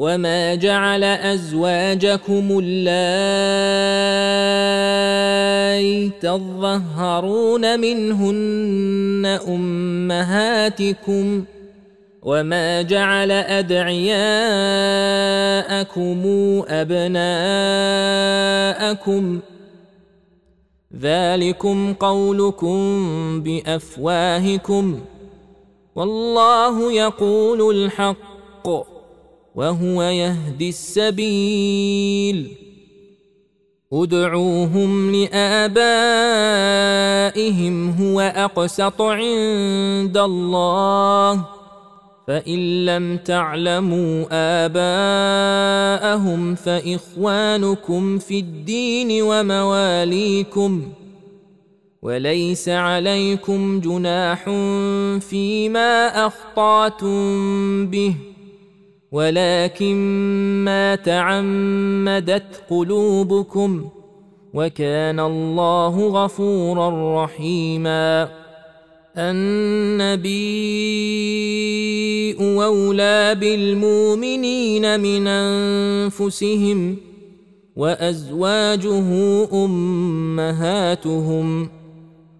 وما جعل ازواجكم اللائي تظهرون منهن امهاتكم وما جعل ادعياءكم ابناءكم ذلكم قولكم بافواهكم والله يقول الحق وهو يهدي السبيل. ادعوهم لآبائهم هو أقسط عند الله. فإن لم تعلموا آباءهم فإخوانكم في الدين ومواليكم. وليس عليكم جناح فيما أخطأتم به. ولكن ما تعمدت قلوبكم وكان الله غفورا رحيما. النبي أولى بالمؤمنين من أنفسهم وأزواجه أمهاتهم.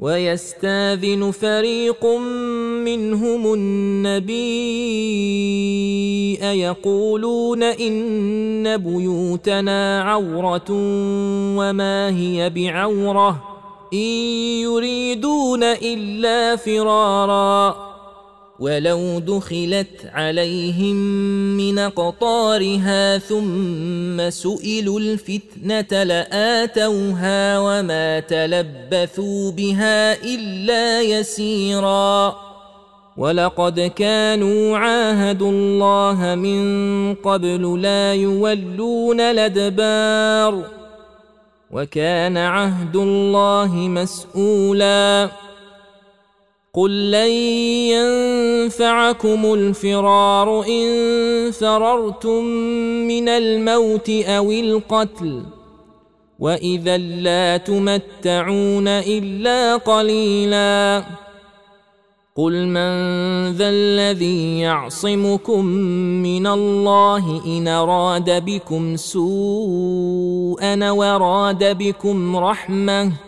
ويستاذن فريق منهم النبي يقولون إن بيوتنا عورة وما هي بعورة إن يريدون إلا فرارا ولو دخلت عليهم من قطارها ثم سئلوا الفتنه لاتوها وما تلبثوا بها الا يسيرا ولقد كانوا عاهدوا الله من قبل لا يولون الادبار وكان عهد الله مسؤولا قل لن ينفعكم الفرار ان فررتم من الموت أو القتل واذا لا تمتعون الا قليلا قل من ذا الذي يعصمكم من الله ان اراد بكم سوءا وراد بكم رحمه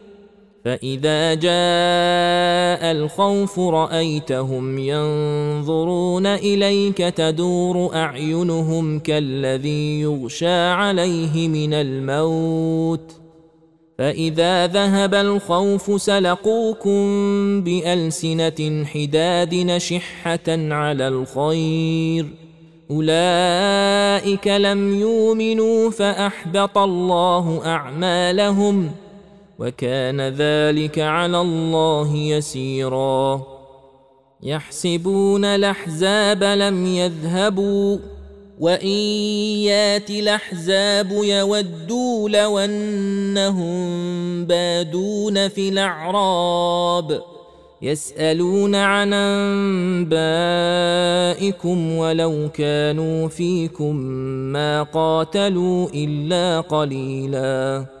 فاذا جاء الخوف رايتهم ينظرون اليك تدور اعينهم كالذي يغشى عليه من الموت فاذا ذهب الخوف سلقوكم بالسنه حداد نشحه على الخير اولئك لم يؤمنوا فاحبط الله اعمالهم وكان ذلك على الله يسيرا. يحسبون الأحزاب لم يذهبوا وإن يات الأحزاب يودوا لو أنهم بادون في الأعراب. يسألون عن أنبائكم ولو كانوا فيكم ما قاتلوا إلا قليلا.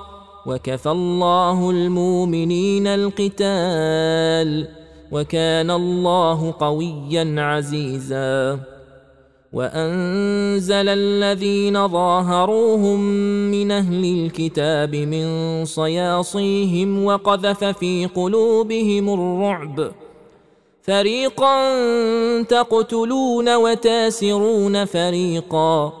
وكفى الله المؤمنين القتال وكان الله قويا عزيزا. وأنزل الذين ظاهروهم من أهل الكتاب من صياصيهم وقذف في قلوبهم الرعب. فريقا تقتلون وتاسرون فريقا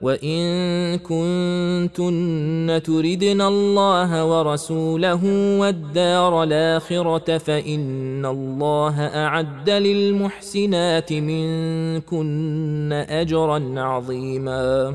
وان كنتن تردن الله ورسوله والدار الاخره فان الله اعد للمحسنات منكن اجرا عظيما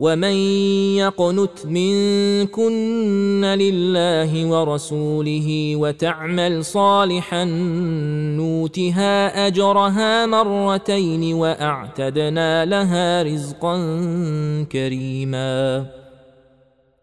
ومن يقنت منكن لله ورسوله وتعمل صالحا نوتها اجرها مرتين واعتدنا لها رزقا كريما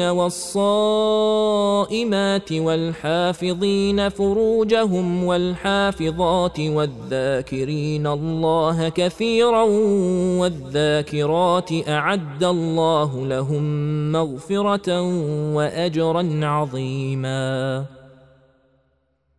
والصائمات والحافظين فروجهم والحافظات والذاكرين الله كثيرا والذاكرات أعد الله لهم مغفرة واجرا عظيما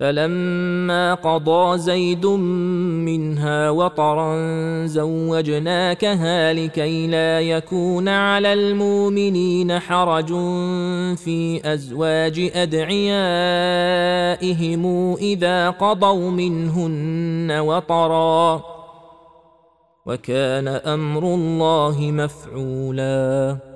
فلما قضى زيد منها وطرا زوجناكها لكي لا يكون على المؤمنين حرج في أزواج أدعيائهم إذا قضوا منهن وطرا. وكان أمر الله مفعولا.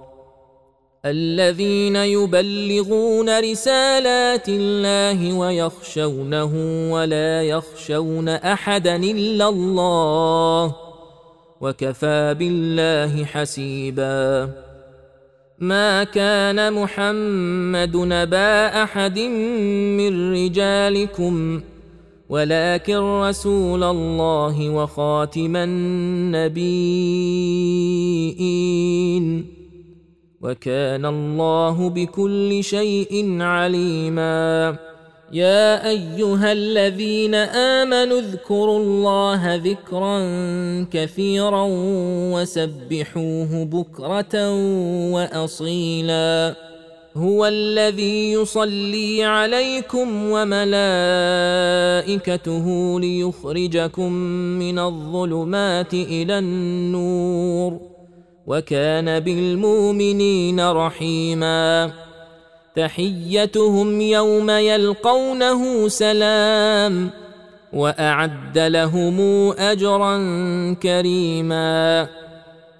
الذين يبلغون رسالات الله ويخشونه ولا يخشون أحدا إلا الله وكفى بالله حسيبا. ما كان محمد نبا أحد من رجالكم ولكن رسول الله وخاتم النبيين. وكان الله بكل شيء عليما. يا أيها الذين آمنوا اذكروا الله ذكرا كثيرا وسبحوه بكرة وأصيلا. هو الذي يصلي عليكم وملائكته ليخرجكم من الظلمات إلى النور. وكان بالمؤمنين رحيما. تحيتهم يوم يلقونه سلام وأعد لهم أجرا كريما.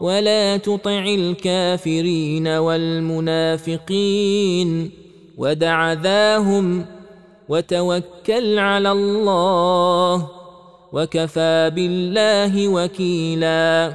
ولا تطع الكافرين والمنافقين ودع ذاهم وتوكل على الله وكفى بالله وكيلا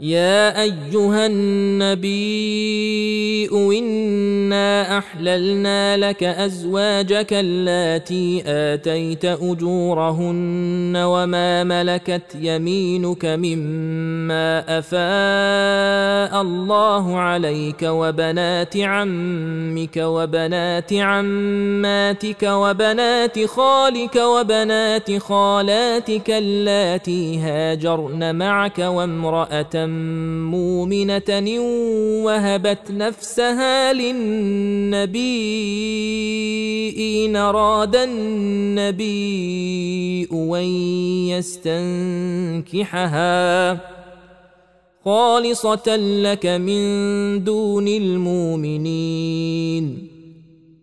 يا أيها النبي إنا أحللنا لك أزواجك اللاتي آتيت أجورهن وما ملكت يمينك مما أفاء الله عليك وبنات عمك وبنات عماتك وبنات خالك وبنات خالاتك اللاتي هاجرن معك وامرأة مؤمنة وهبت نفسها للنبي إن أراد النبي أن يستنكحها خالصة لك من دون المؤمنين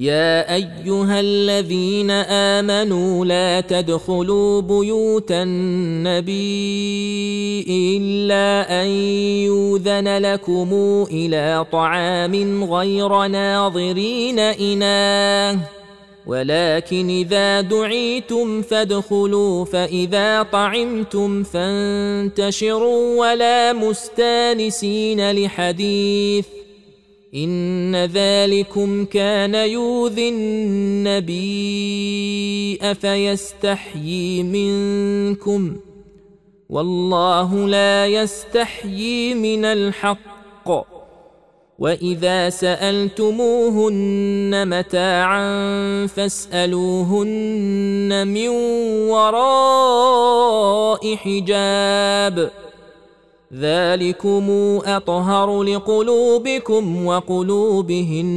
يا أيها الذين آمنوا لا تدخلوا بيوت النبي إلا أن يوذن لكم إلى طعام غير ناظرين إناه. ولكن إذا دعيتم فادخلوا فإذا طعمتم فانتشروا ولا مستانسين لحديث. إن ذلكم كان يؤذي النبي أفيستحيي منكم والله لا يستحيي من الحق وإذا سألتموهن متاعا فاسألوهن من وراء حجاب ذلكم أطهر لقلوبكم وقلوبهن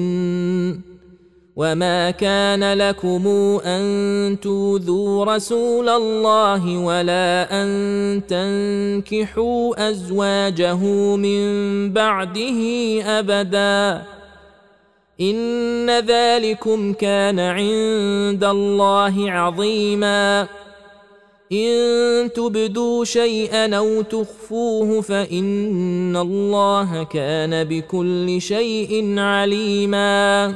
وما كان لكم أن توذوا رسول الله ولا أن تنكحوا أزواجه من بعده أبدا إن ذلكم كان عند الله عظيما إن تبدوا شيئا أو تخفوه فإن الله كان بكل شيء عليما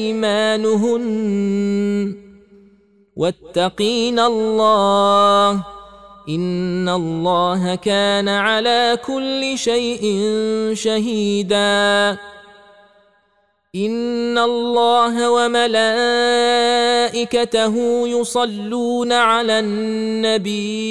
أيمانهن واتقين الله إن الله كان على كل شيء شهيدا إن الله وملائكته يصلون على النبي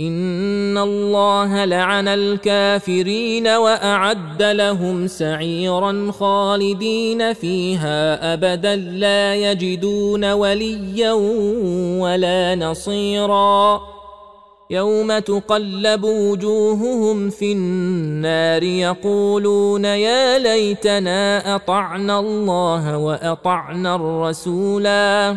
ان الله لعن الكافرين واعد لهم سعيرا خالدين فيها ابدا لا يجدون وليا ولا نصيرا يوم تقلب وجوههم في النار يقولون يا ليتنا اطعنا الله واطعنا الرسولا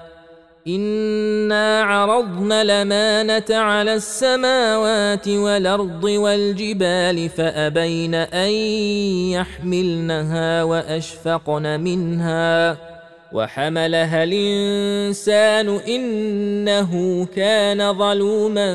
انا عرضنا الامانه على السماوات والارض والجبال فابين ان يحملنها واشفقن منها وحملها الإنسان إنه كان ظلوما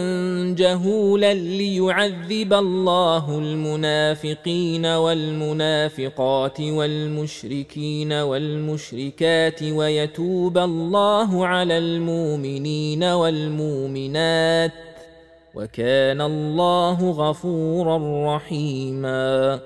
جهولا ليعذب الله المنافقين والمنافقات والمشركين والمشركات ويتوب الله على المؤمنين والمؤمنات وكان الله غفورا رحيما